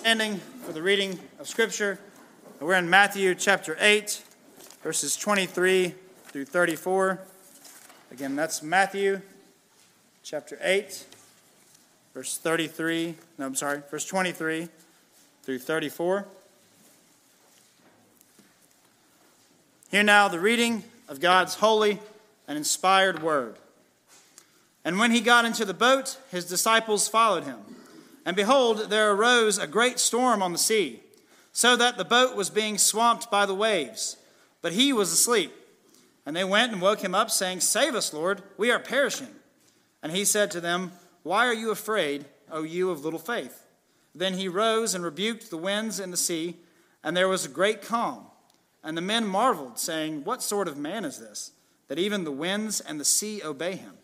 Standing for the reading of Scripture, we're in Matthew chapter 8, verses 23 through 34. Again, that's Matthew chapter 8, verse 33. No, I'm sorry, verse 23 through 34. Hear now the reading of God's holy and inspired word. And when he got into the boat, his disciples followed him. And behold, there arose a great storm on the sea, so that the boat was being swamped by the waves. But he was asleep. And they went and woke him up, saying, Save us, Lord, we are perishing. And he said to them, Why are you afraid, O you of little faith? Then he rose and rebuked the winds and the sea, and there was a great calm. And the men marveled, saying, What sort of man is this, that even the winds and the sea obey him?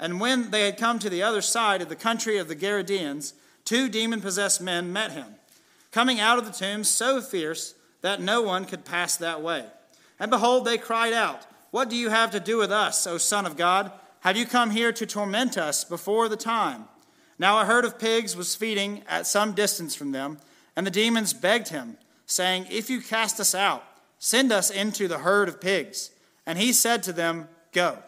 And when they had come to the other side of the country of the Gerasenes, two demon possessed men met him, coming out of the tomb so fierce that no one could pass that way. And behold, they cried out, What do you have to do with us, O Son of God? Have you come here to torment us before the time? Now a herd of pigs was feeding at some distance from them, and the demons begged him, saying, If you cast us out, send us into the herd of pigs. And he said to them, Go.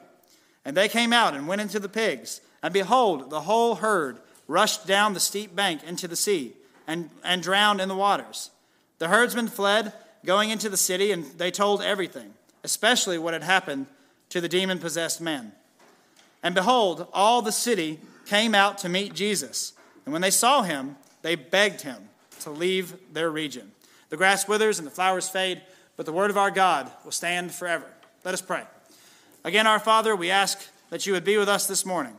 And they came out and went into the pigs. And behold, the whole herd rushed down the steep bank into the sea and, and drowned in the waters. The herdsmen fled, going into the city, and they told everything, especially what had happened to the demon possessed men. And behold, all the city came out to meet Jesus. And when they saw him, they begged him to leave their region. The grass withers and the flowers fade, but the word of our God will stand forever. Let us pray. Again, our Father, we ask that you would be with us this morning.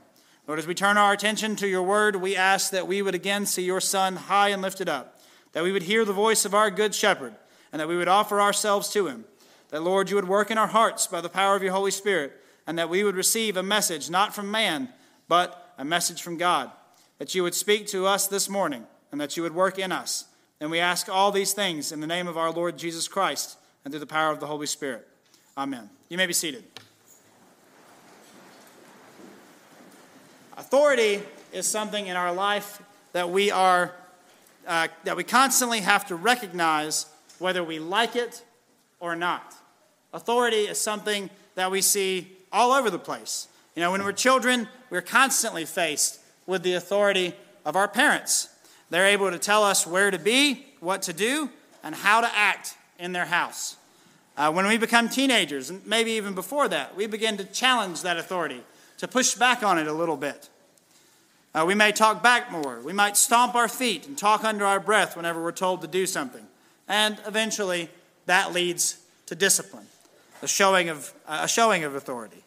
Lord, as we turn our attention to your word, we ask that we would again see your Son high and lifted up, that we would hear the voice of our good shepherd, and that we would offer ourselves to him. That, Lord, you would work in our hearts by the power of your Holy Spirit, and that we would receive a message not from man, but a message from God. That you would speak to us this morning, and that you would work in us. And we ask all these things in the name of our Lord Jesus Christ and through the power of the Holy Spirit. Amen. You may be seated. Authority is something in our life that we are uh, that we constantly have to recognize whether we like it or not. Authority is something that we see all over the place. You know, when we're children, we're constantly faced with the authority of our parents. They're able to tell us where to be, what to do, and how to act in their house. Uh, when we become teenagers, and maybe even before that, we begin to challenge that authority to push back on it a little bit. Uh, we may talk back more. We might stomp our feet and talk under our breath whenever we're told to do something. And eventually, that leads to discipline, a showing of, uh, a showing of authority.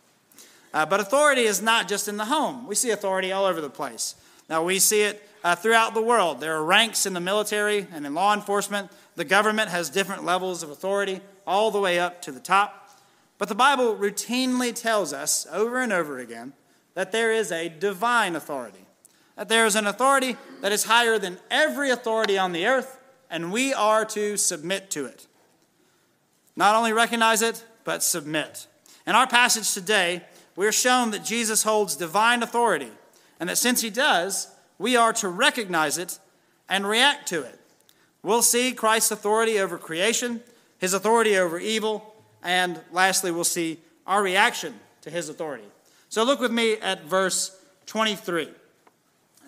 Uh, but authority is not just in the home. We see authority all over the place. Now, we see it uh, throughout the world. There are ranks in the military and in law enforcement. The government has different levels of authority, all the way up to the top. But the Bible routinely tells us over and over again that there is a divine authority, that there is an authority that is higher than every authority on the earth, and we are to submit to it. Not only recognize it, but submit. In our passage today, we are shown that Jesus holds divine authority, and that since he does, we are to recognize it and react to it. We'll see Christ's authority over creation, his authority over evil, and lastly, we'll see our reaction to his authority. So look with me at verse 23.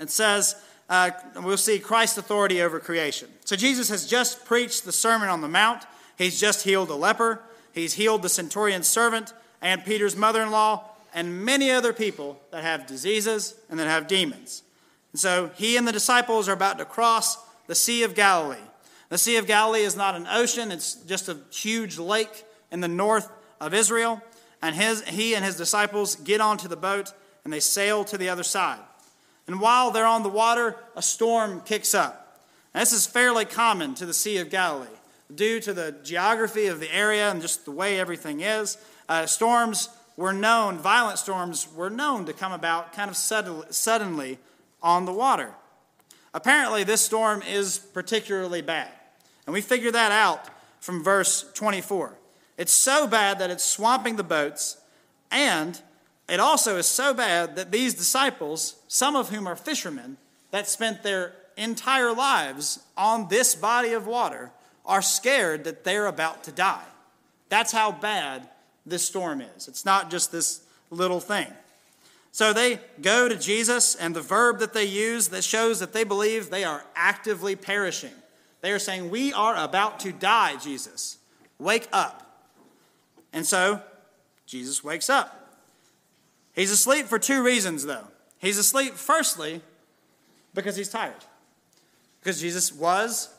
It says, uh, we'll see Christ's authority over creation. So Jesus has just preached the Sermon on the Mount. He's just healed a leper, he's healed the centurion's servant and Peter's mother in law, and many other people that have diseases and that have demons. And so he and the disciples are about to cross the Sea of Galilee. The Sea of Galilee is not an ocean, it's just a huge lake in the north of Israel. And his, he and his disciples get onto the boat and they sail to the other side. And while they're on the water, a storm kicks up. This is fairly common to the Sea of Galilee due to the geography of the area and just the way everything is. Uh, storms were known, violent storms were known to come about kind of suddenly on the water. Apparently, this storm is particularly bad. And we figure that out from verse 24. It's so bad that it's swamping the boats, and it also is so bad that these disciples, some of whom are fishermen, that spent their entire lives on this body of water are scared that they're about to die. That's how bad this storm is. It's not just this little thing. So they go to Jesus, and the verb that they use that shows that they believe they are actively perishing. They are saying, We are about to die, Jesus. Wake up. And so Jesus wakes up. He's asleep for two reasons, though. He's asleep, firstly, because he's tired. Because Jesus was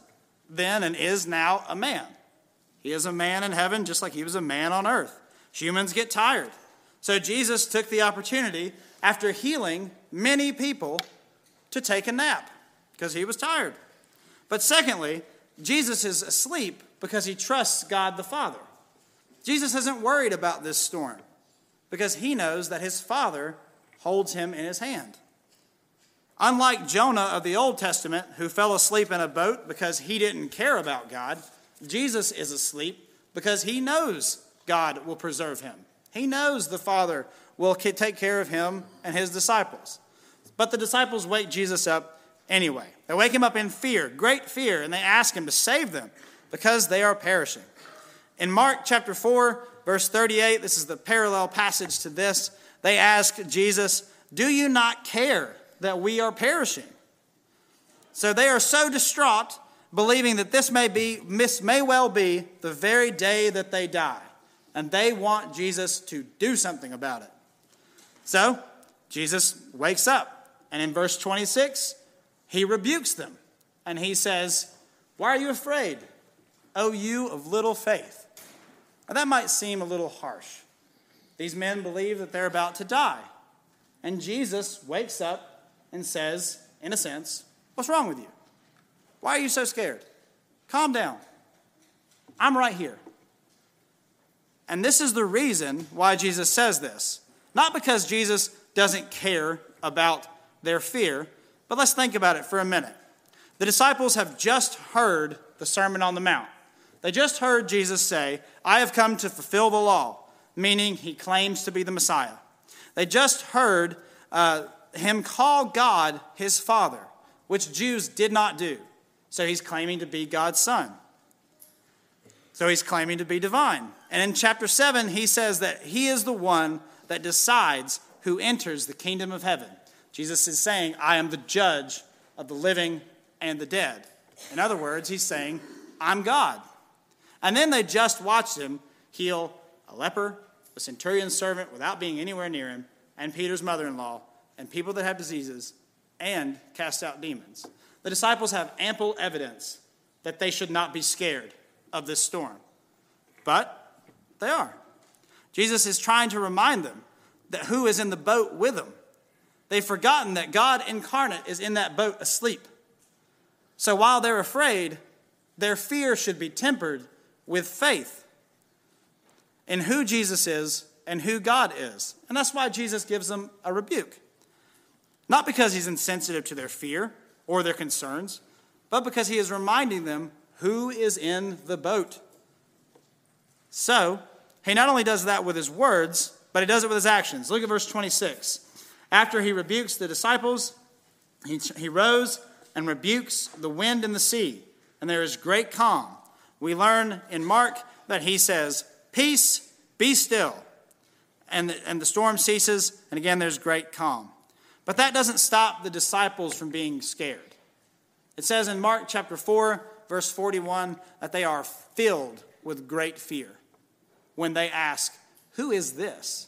then and is now a man. He is a man in heaven just like he was a man on earth. Humans get tired. So Jesus took the opportunity after healing many people to take a nap because he was tired. But secondly, Jesus is asleep because he trusts God the Father. Jesus isn't worried about this storm because he knows that his Father holds him in his hand. Unlike Jonah of the Old Testament, who fell asleep in a boat because he didn't care about God, Jesus is asleep because he knows God will preserve him. He knows the Father will take care of him and his disciples. But the disciples wake Jesus up anyway. They wake him up in fear, great fear, and they ask him to save them because they are perishing. In Mark chapter 4, verse 38, this is the parallel passage to this, they ask Jesus, Do you not care that we are perishing? So they are so distraught, believing that this may, be, may well be the very day that they die and they want Jesus to do something about it. So, Jesus wakes up, and in verse 26, he rebukes them, and he says, Why are you afraid, O you of little faith? Now, that might seem a little harsh. These men believe that they're about to die. And Jesus wakes up and says, in a sense, What's wrong with you? Why are you so scared? Calm down. I'm right here. And this is the reason why Jesus says this. Not because Jesus doesn't care about their fear, but let's think about it for a minute. The disciples have just heard the Sermon on the Mount. They just heard Jesus say, I have come to fulfill the law, meaning he claims to be the Messiah. They just heard uh, him call God his Father, which Jews did not do. So he's claiming to be God's Son. So he's claiming to be divine. And in chapter 7, he says that he is the one that decides who enters the kingdom of heaven. Jesus is saying, I am the judge of the living and the dead. In other words, he's saying, I'm God. And then they just watched him heal a leper, a centurion's servant without being anywhere near him, and Peter's mother in law, and people that have diseases, and cast out demons. The disciples have ample evidence that they should not be scared of this storm. But they are. Jesus is trying to remind them that who is in the boat with them. They've forgotten that God incarnate is in that boat asleep. So while they're afraid, their fear should be tempered with faith in who Jesus is and who God is. And that's why Jesus gives them a rebuke. Not because he's insensitive to their fear or their concerns, but because he is reminding them who is in the boat. So, he not only does that with his words, but he does it with his actions. Look at verse 26. After he rebukes the disciples, he, he rose and rebukes the wind and the sea, and there is great calm. We learn in Mark that he says, Peace, be still. And the, and the storm ceases, and again, there's great calm. But that doesn't stop the disciples from being scared. It says in Mark chapter 4, verse 41, that they are filled with great fear when they ask, Who is this?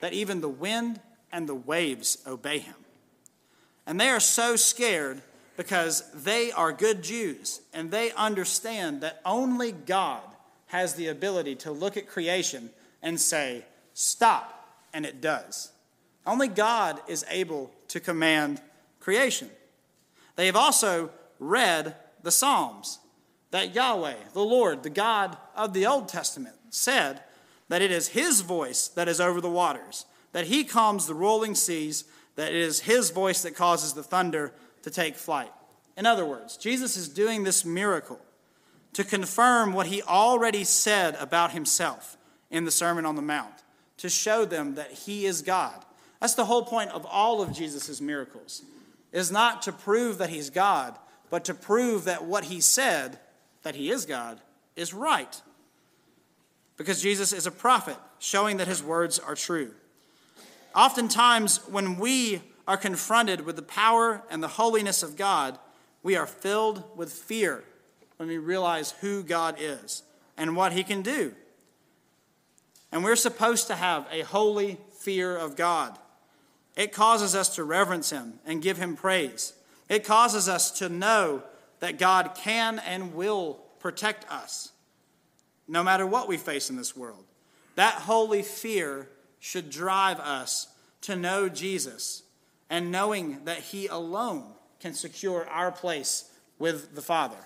That even the wind and the waves obey him. And they are so scared because they are good Jews and they understand that only God has the ability to look at creation and say, Stop, and it does. Only God is able to command creation. They have also read the Psalms that Yahweh, the Lord, the God of the Old Testament, said that it is his voice that is over the waters, that he calms the rolling seas, that it is his voice that causes the thunder to take flight. In other words, Jesus is doing this miracle to confirm what he already said about himself in the Sermon on the Mount, to show them that he is God. That's the whole point of all of Jesus' miracles. is not to prove that he's God, but to prove that what he said, that he is God, is right. Because Jesus is a prophet, showing that his words are true. Oftentimes, when we are confronted with the power and the holiness of God, we are filled with fear when we realize who God is and what he can do. And we're supposed to have a holy fear of God. It causes us to reverence him and give him praise. It causes us to know that God can and will protect us no matter what we face in this world. That holy fear should drive us to know Jesus and knowing that he alone can secure our place with the Father.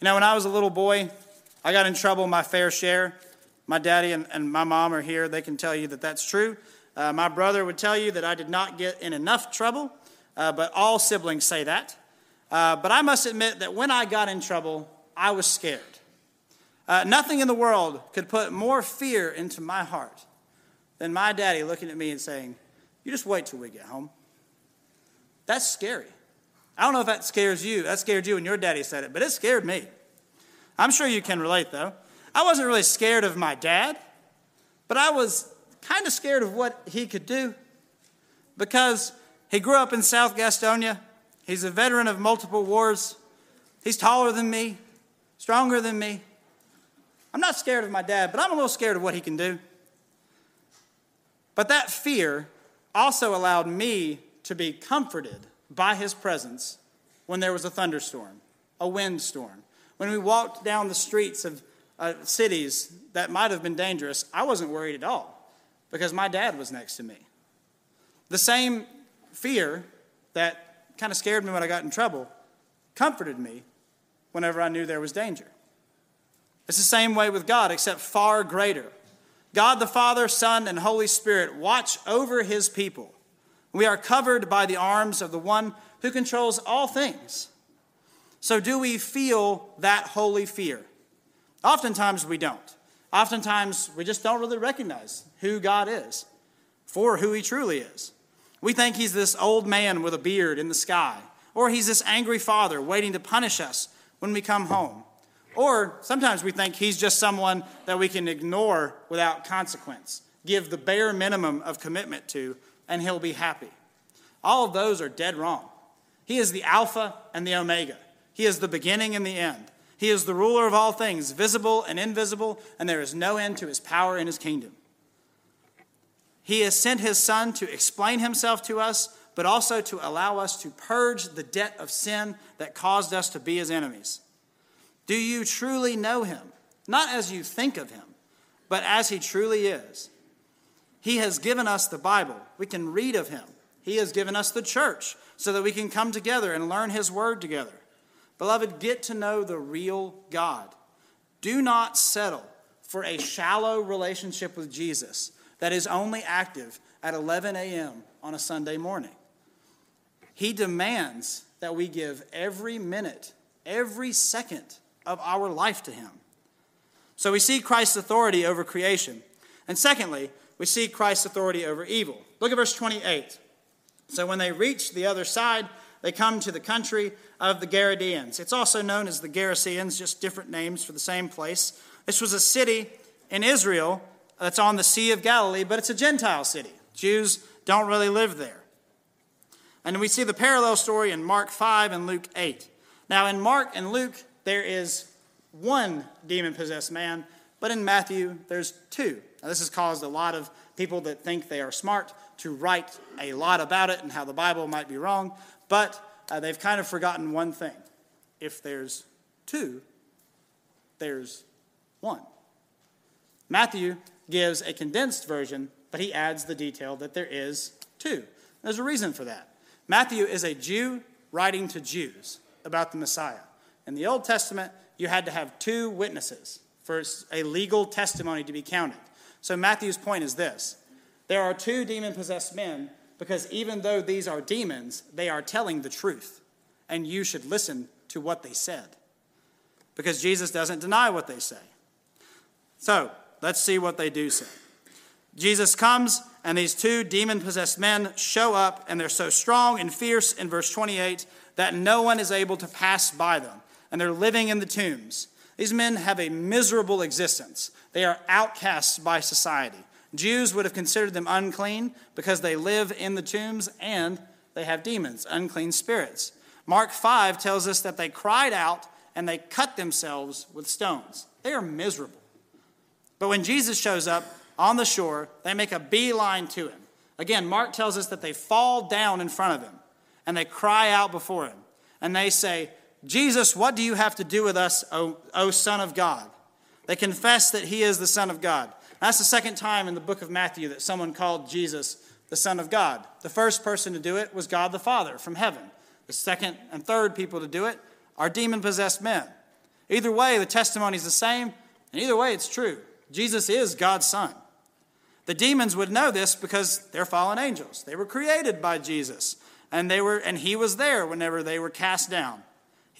You know, when I was a little boy, I got in trouble my fair share. My daddy and, and my mom are here. They can tell you that that's true. Uh, my brother would tell you that I did not get in enough trouble, uh, but all siblings say that. Uh, but I must admit that when I got in trouble, I was scared. Uh, nothing in the world could put more fear into my heart than my daddy looking at me and saying, You just wait till we get home. That's scary. I don't know if that scares you. That scared you when your daddy said it, but it scared me. I'm sure you can relate, though. I wasn't really scared of my dad, but I was kind of scared of what he could do because he grew up in South Gastonia. He's a veteran of multiple wars. He's taller than me, stronger than me. I'm not scared of my dad, but I'm a little scared of what he can do. But that fear also allowed me to be comforted by his presence when there was a thunderstorm, a windstorm. When we walked down the streets of uh, cities that might have been dangerous, I wasn't worried at all because my dad was next to me. The same fear that kind of scared me when I got in trouble comforted me whenever I knew there was danger. It's the same way with God, except far greater. God the Father, Son, and Holy Spirit watch over his people. We are covered by the arms of the one who controls all things. So, do we feel that holy fear? Oftentimes we don't. Oftentimes we just don't really recognize who God is for who he truly is. We think he's this old man with a beard in the sky, or he's this angry father waiting to punish us when we come home. Or sometimes we think he's just someone that we can ignore without consequence, give the bare minimum of commitment to, and he'll be happy. All of those are dead wrong. He is the Alpha and the Omega, He is the beginning and the end. He is the ruler of all things, visible and invisible, and there is no end to his power in his kingdom. He has sent his Son to explain himself to us, but also to allow us to purge the debt of sin that caused us to be his enemies. Do you truly know him? Not as you think of him, but as he truly is. He has given us the Bible. We can read of him. He has given us the church so that we can come together and learn his word together. Beloved, get to know the real God. Do not settle for a shallow relationship with Jesus that is only active at 11 a.m. on a Sunday morning. He demands that we give every minute, every second of our life to Him. So we see Christ's authority over creation. And secondly, we see Christ's authority over evil. Look at verse 28. So when they reach the other side, they come to the country of the Gadarenes. It's also known as the Gerasenes, just different names for the same place. This was a city in Israel that's on the Sea of Galilee, but it's a Gentile city. Jews don't really live there. And we see the parallel story in Mark 5 and Luke 8. Now, in Mark and Luke, there is one demon possessed man, but in Matthew, there's two. Now, this has caused a lot of people that think they are smart to write a lot about it and how the Bible might be wrong, but uh, they've kind of forgotten one thing. If there's two, there's one. Matthew gives a condensed version, but he adds the detail that there is two. There's a reason for that. Matthew is a Jew writing to Jews about the Messiah. In the Old Testament, you had to have two witnesses for a legal testimony to be counted. So Matthew's point is this there are two demon possessed men because even though these are demons, they are telling the truth, and you should listen to what they said because Jesus doesn't deny what they say. So let's see what they do say. Jesus comes, and these two demon possessed men show up, and they're so strong and fierce in verse 28 that no one is able to pass by them, and they're living in the tombs. These men have a miserable existence. They are outcasts by society. Jews would have considered them unclean because they live in the tombs and they have demons, unclean spirits. Mark 5 tells us that they cried out and they cut themselves with stones. They are miserable. But when Jesus shows up on the shore, they make a beeline to him. Again, Mark tells us that they fall down in front of him and they cry out before him. And they say, Jesus, what do you have to do with us, O, o Son of God? They confess that he is the Son of God. That's the second time in the book of Matthew that someone called Jesus the Son of God. The first person to do it was God the Father from heaven. The second and third people to do it are demon possessed men. Either way, the testimony is the same, and either way, it's true. Jesus is God's Son. The demons would know this because they're fallen angels. They were created by Jesus, and, they were, and he was there whenever they were cast down.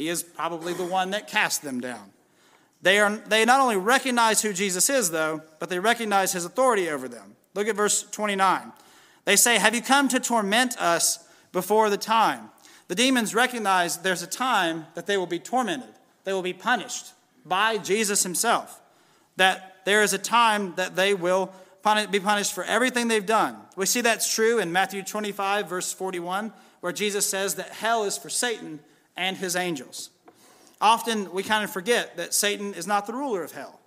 He is probably the one that cast them down. They, are, they not only recognize who Jesus is, though, but they recognize his authority over them. Look at verse 29. They say, Have you come to torment us before the time? The demons recognize there's a time that they will be tormented, they will be punished by Jesus himself. That there is a time that they will be punished for everything they've done. We see that's true in Matthew 25, verse 41, where Jesus says that hell is for Satan and his angels. Often we kind of forget that Satan is not the ruler of hell.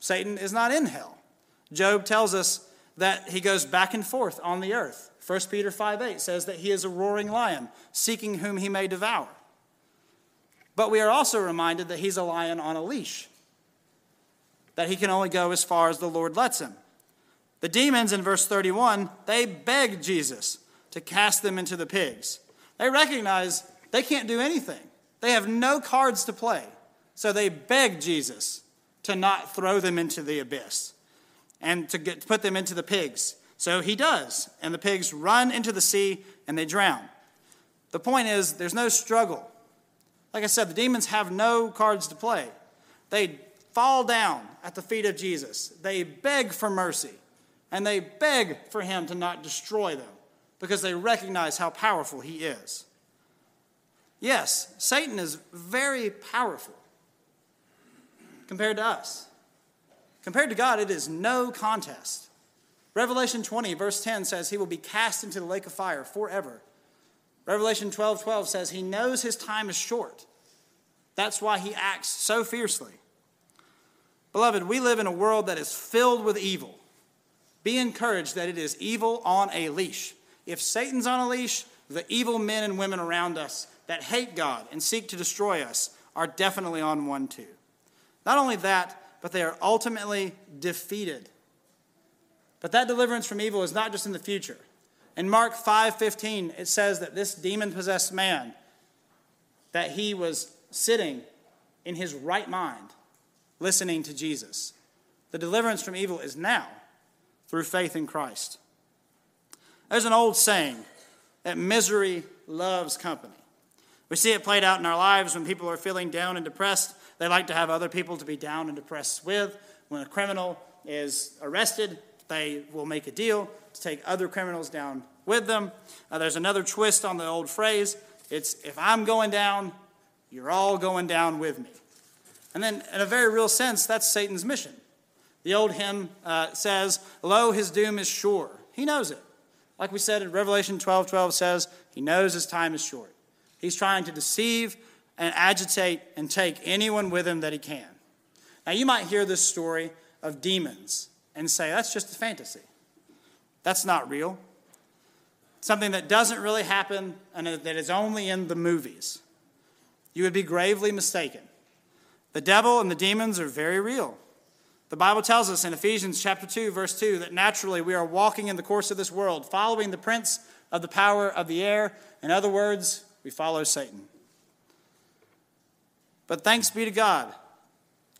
Satan is not in hell. Job tells us that he goes back and forth on the earth. 1 Peter 5 8 says that he is a roaring lion, seeking whom he may devour. But we are also reminded that he's a lion on a leash, that he can only go as far as the Lord lets him. The demons in verse 31, they beg Jesus to cast them into the pigs. They recognize they can't do anything. They have no cards to play. So they beg Jesus to not throw them into the abyss and to, get, to put them into the pigs. So he does, and the pigs run into the sea and they drown. The point is, there's no struggle. Like I said, the demons have no cards to play. They fall down at the feet of Jesus. They beg for mercy, and they beg for him to not destroy them because they recognize how powerful he is. Yes, Satan is very powerful compared to us. Compared to God, it is no contest. Revelation 20, verse 10 says he will be cast into the lake of fire forever. Revelation 12, 12 says he knows his time is short. That's why he acts so fiercely. Beloved, we live in a world that is filled with evil. Be encouraged that it is evil on a leash. If Satan's on a leash, the evil men and women around us that hate God and seek to destroy us are definitely on one too. Not only that, but they are ultimately defeated. But that deliverance from evil is not just in the future. In Mark 5:15 it says that this demon-possessed man that he was sitting in his right mind listening to Jesus. The deliverance from evil is now through faith in Christ. There's an old saying that misery loves company. We see it played out in our lives when people are feeling down and depressed. They like to have other people to be down and depressed with. When a criminal is arrested, they will make a deal to take other criminals down with them. Uh, there's another twist on the old phrase it's if I'm going down, you're all going down with me. And then, in a very real sense, that's Satan's mission. The old hymn uh, says, Lo, his doom is sure. He knows it. Like we said in Revelation 12 12 says, he knows his time is short. He's trying to deceive and agitate and take anyone with him that he can. Now, you might hear this story of demons and say, that's just a fantasy. That's not real. Something that doesn't really happen and that is only in the movies. You would be gravely mistaken. The devil and the demons are very real. The Bible tells us in Ephesians chapter 2 verse 2 that naturally we are walking in the course of this world following the prince of the power of the air. In other words, we follow Satan. But thanks be to God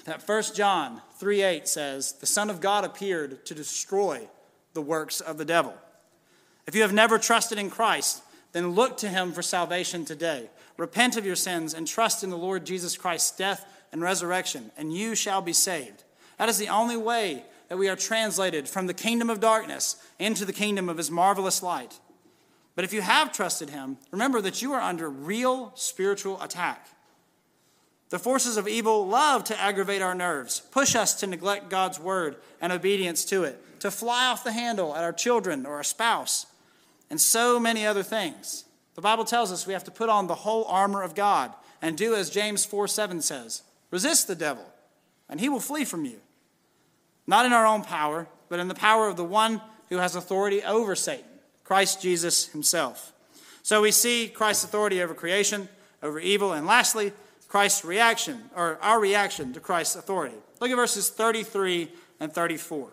that 1 John 3 8 says, The Son of God appeared to destroy the works of the devil. If you have never trusted in Christ, then look to him for salvation today. Repent of your sins and trust in the Lord Jesus Christ's death and resurrection, and you shall be saved. That is the only way that we are translated from the kingdom of darkness into the kingdom of his marvelous light. But if you have trusted him, remember that you are under real spiritual attack. The forces of evil love to aggravate our nerves, push us to neglect God's word and obedience to it, to fly off the handle at our children or our spouse, and so many other things. The Bible tells us we have to put on the whole armor of God and do as James 4 7 says resist the devil, and he will flee from you. Not in our own power, but in the power of the one who has authority over Satan, Christ Jesus himself. So we see Christ's authority over creation, over evil, and lastly, Christ's reaction, or our reaction to Christ's authority. Look at verses 33 and 34.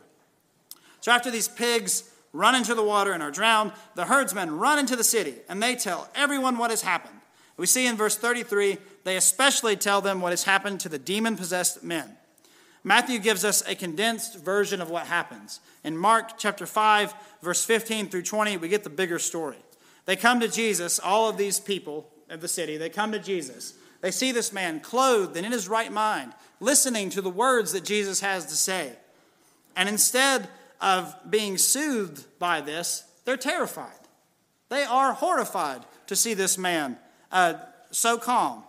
So after these pigs run into the water and are drowned, the herdsmen run into the city, and they tell everyone what has happened. We see in verse 33, they especially tell them what has happened to the demon possessed men. Matthew gives us a condensed version of what happens. In Mark chapter 5, verse 15 through 20, we get the bigger story. They come to Jesus, all of these people of the city, they come to Jesus. They see this man clothed and in his right mind, listening to the words that Jesus has to say. And instead of being soothed by this, they're terrified. They are horrified to see this man uh, so calm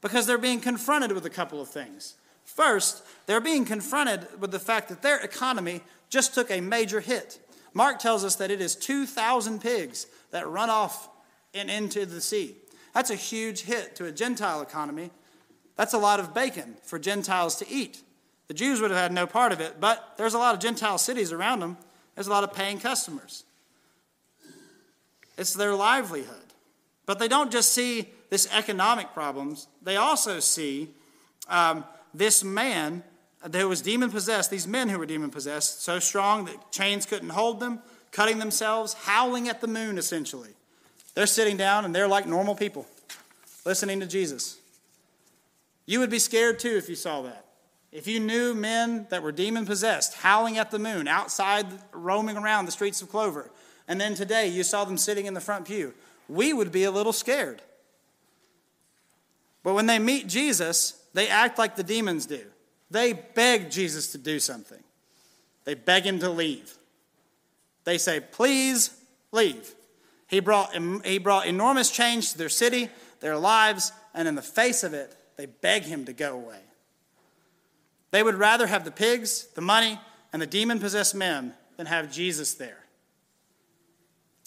because they're being confronted with a couple of things. First, they're being confronted with the fact that their economy just took a major hit. Mark tells us that it is 2,000 pigs that run off and into the sea. That's a huge hit to a Gentile economy. That's a lot of bacon for Gentiles to eat. The Jews would have had no part of it, but there's a lot of Gentile cities around them. There's a lot of paying customers. It's their livelihood. But they don't just see this economic problems, they also see um, this man who was demon possessed, these men who were demon possessed, so strong that chains couldn't hold them, cutting themselves, howling at the moon, essentially. They're sitting down and they're like normal people, listening to Jesus. You would be scared too if you saw that. If you knew men that were demon possessed, howling at the moon, outside, roaming around the streets of Clover, and then today you saw them sitting in the front pew, we would be a little scared. But when they meet Jesus, they act like the demons do. They beg Jesus to do something, they beg him to leave. They say, Please leave. He brought, he brought enormous change to their city, their lives, and in the face of it, they beg him to go away. They would rather have the pigs, the money, and the demon possessed men than have Jesus there.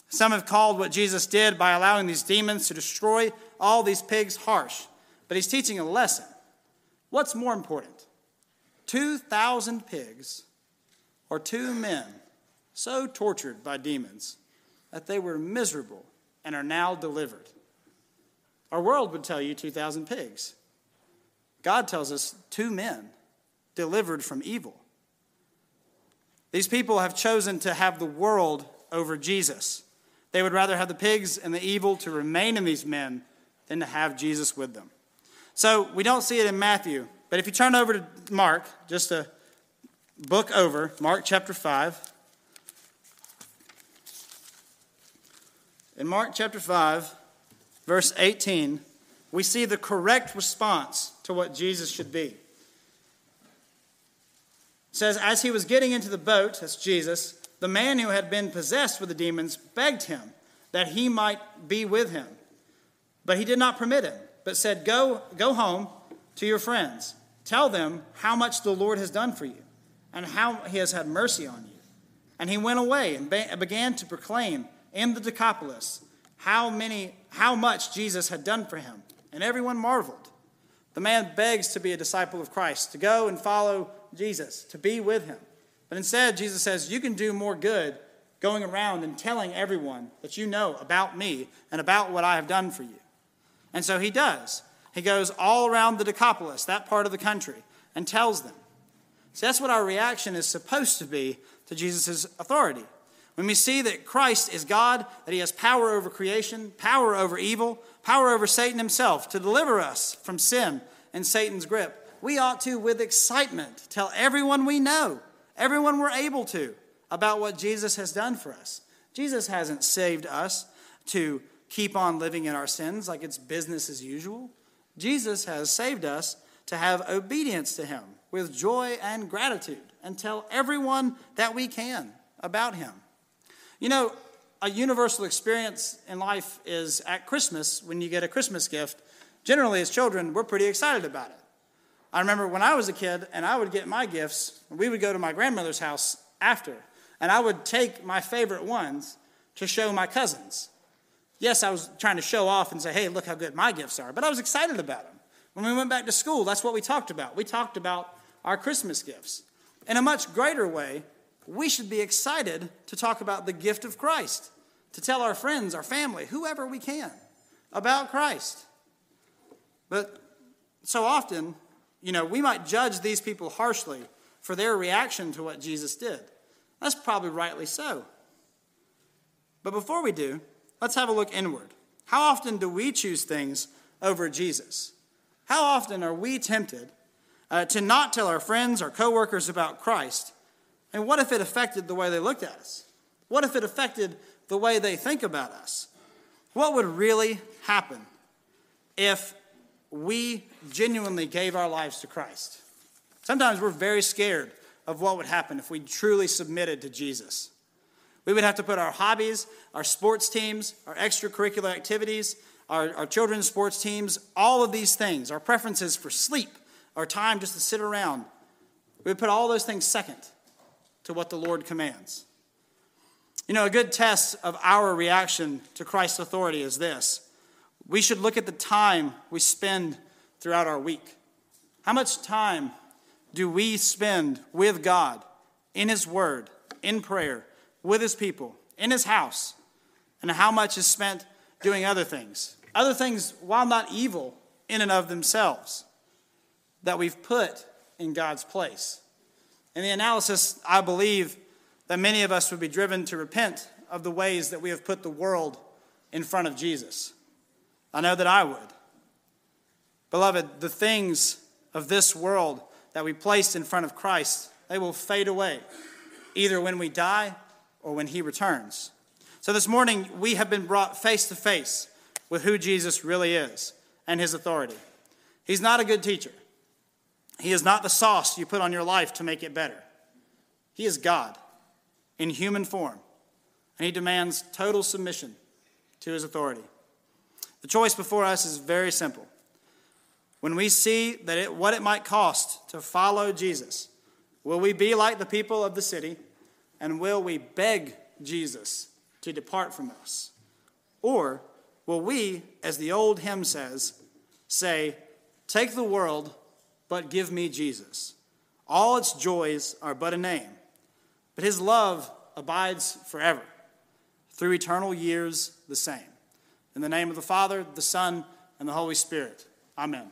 Some have called what Jesus did by allowing these demons to destroy all these pigs harsh, but he's teaching a lesson. What's more important? 2,000 pigs or two men so tortured by demons that they were miserable and are now delivered? Our world would tell you 2,000 pigs. God tells us two men delivered from evil. These people have chosen to have the world over Jesus. They would rather have the pigs and the evil to remain in these men than to have Jesus with them. So we don't see it in Matthew, but if you turn over to Mark, just a book over, Mark chapter 5. In Mark chapter 5, verse 18, we see the correct response to what Jesus should be says, As he was getting into the boat, that's Jesus, the man who had been possessed with the demons begged him that he might be with him. But he did not permit him, but said, Go, go home to your friends. Tell them how much the Lord has done for you and how he has had mercy on you. And he went away and began to proclaim in the Decapolis how many how much Jesus had done for him. And everyone marveled. The man begs to be a disciple of Christ, to go and follow Jesus, to be with him. But instead, Jesus says, You can do more good going around and telling everyone that you know about me and about what I have done for you. And so he does. He goes all around the Decapolis, that part of the country, and tells them. So that's what our reaction is supposed to be to Jesus' authority. When we see that Christ is God, that he has power over creation, power over evil, power over Satan himself to deliver us from sin and Satan's grip, we ought to, with excitement, tell everyone we know, everyone we're able to, about what Jesus has done for us. Jesus hasn't saved us to keep on living in our sins like it's business as usual. Jesus has saved us to have obedience to Him with joy and gratitude and tell everyone that we can about him. You know, a universal experience in life is at Christmas when you get a Christmas gift. Generally, as children, we're pretty excited about it. I remember when I was a kid and I would get my gifts, we would go to my grandmother's house after, and I would take my favorite ones to show my cousins. Yes, I was trying to show off and say, hey, look how good my gifts are, but I was excited about them. When we went back to school, that's what we talked about. We talked about our Christmas gifts. In a much greater way, we should be excited to talk about the gift of Christ, to tell our friends, our family, whoever we can about Christ. But so often, you know, we might judge these people harshly for their reaction to what Jesus did. That's probably rightly so. But before we do, let's have a look inward. How often do we choose things over Jesus? How often are we tempted uh, to not tell our friends or coworkers about Christ? And what if it affected the way they looked at us? What if it affected the way they think about us? What would really happen if we genuinely gave our lives to Christ? Sometimes we're very scared of what would happen if we truly submitted to Jesus. We would have to put our hobbies, our sports teams, our extracurricular activities, our, our children's sports teams, all of these things, our preferences for sleep, our time just to sit around, we would put all those things second to what the Lord commands. You know, a good test of our reaction to Christ's authority is this we should look at the time we spend throughout our week. How much time do we spend with God in His Word, in prayer, with His people, in His house? And how much is spent doing other things? Other things, while not evil in and of themselves, that we've put in God's place. In the analysis, I believe that many of us would be driven to repent of the ways that we have put the world in front of Jesus. I know that I would. Beloved, the things of this world that we placed in front of Christ, they will fade away, either when we die or when he returns. So this morning, we have been brought face to face with who Jesus really is and his authority. He's not a good teacher. He is not the sauce you put on your life to make it better. He is God in human form, and he demands total submission to his authority. The choice before us is very simple. When we see that it, what it might cost to follow Jesus, will we be like the people of the city, and will we beg Jesus to depart from us? Or Will we, as the old hymn says, say, Take the world, but give me Jesus? All its joys are but a name, but his love abides forever, through eternal years the same. In the name of the Father, the Son, and the Holy Spirit. Amen.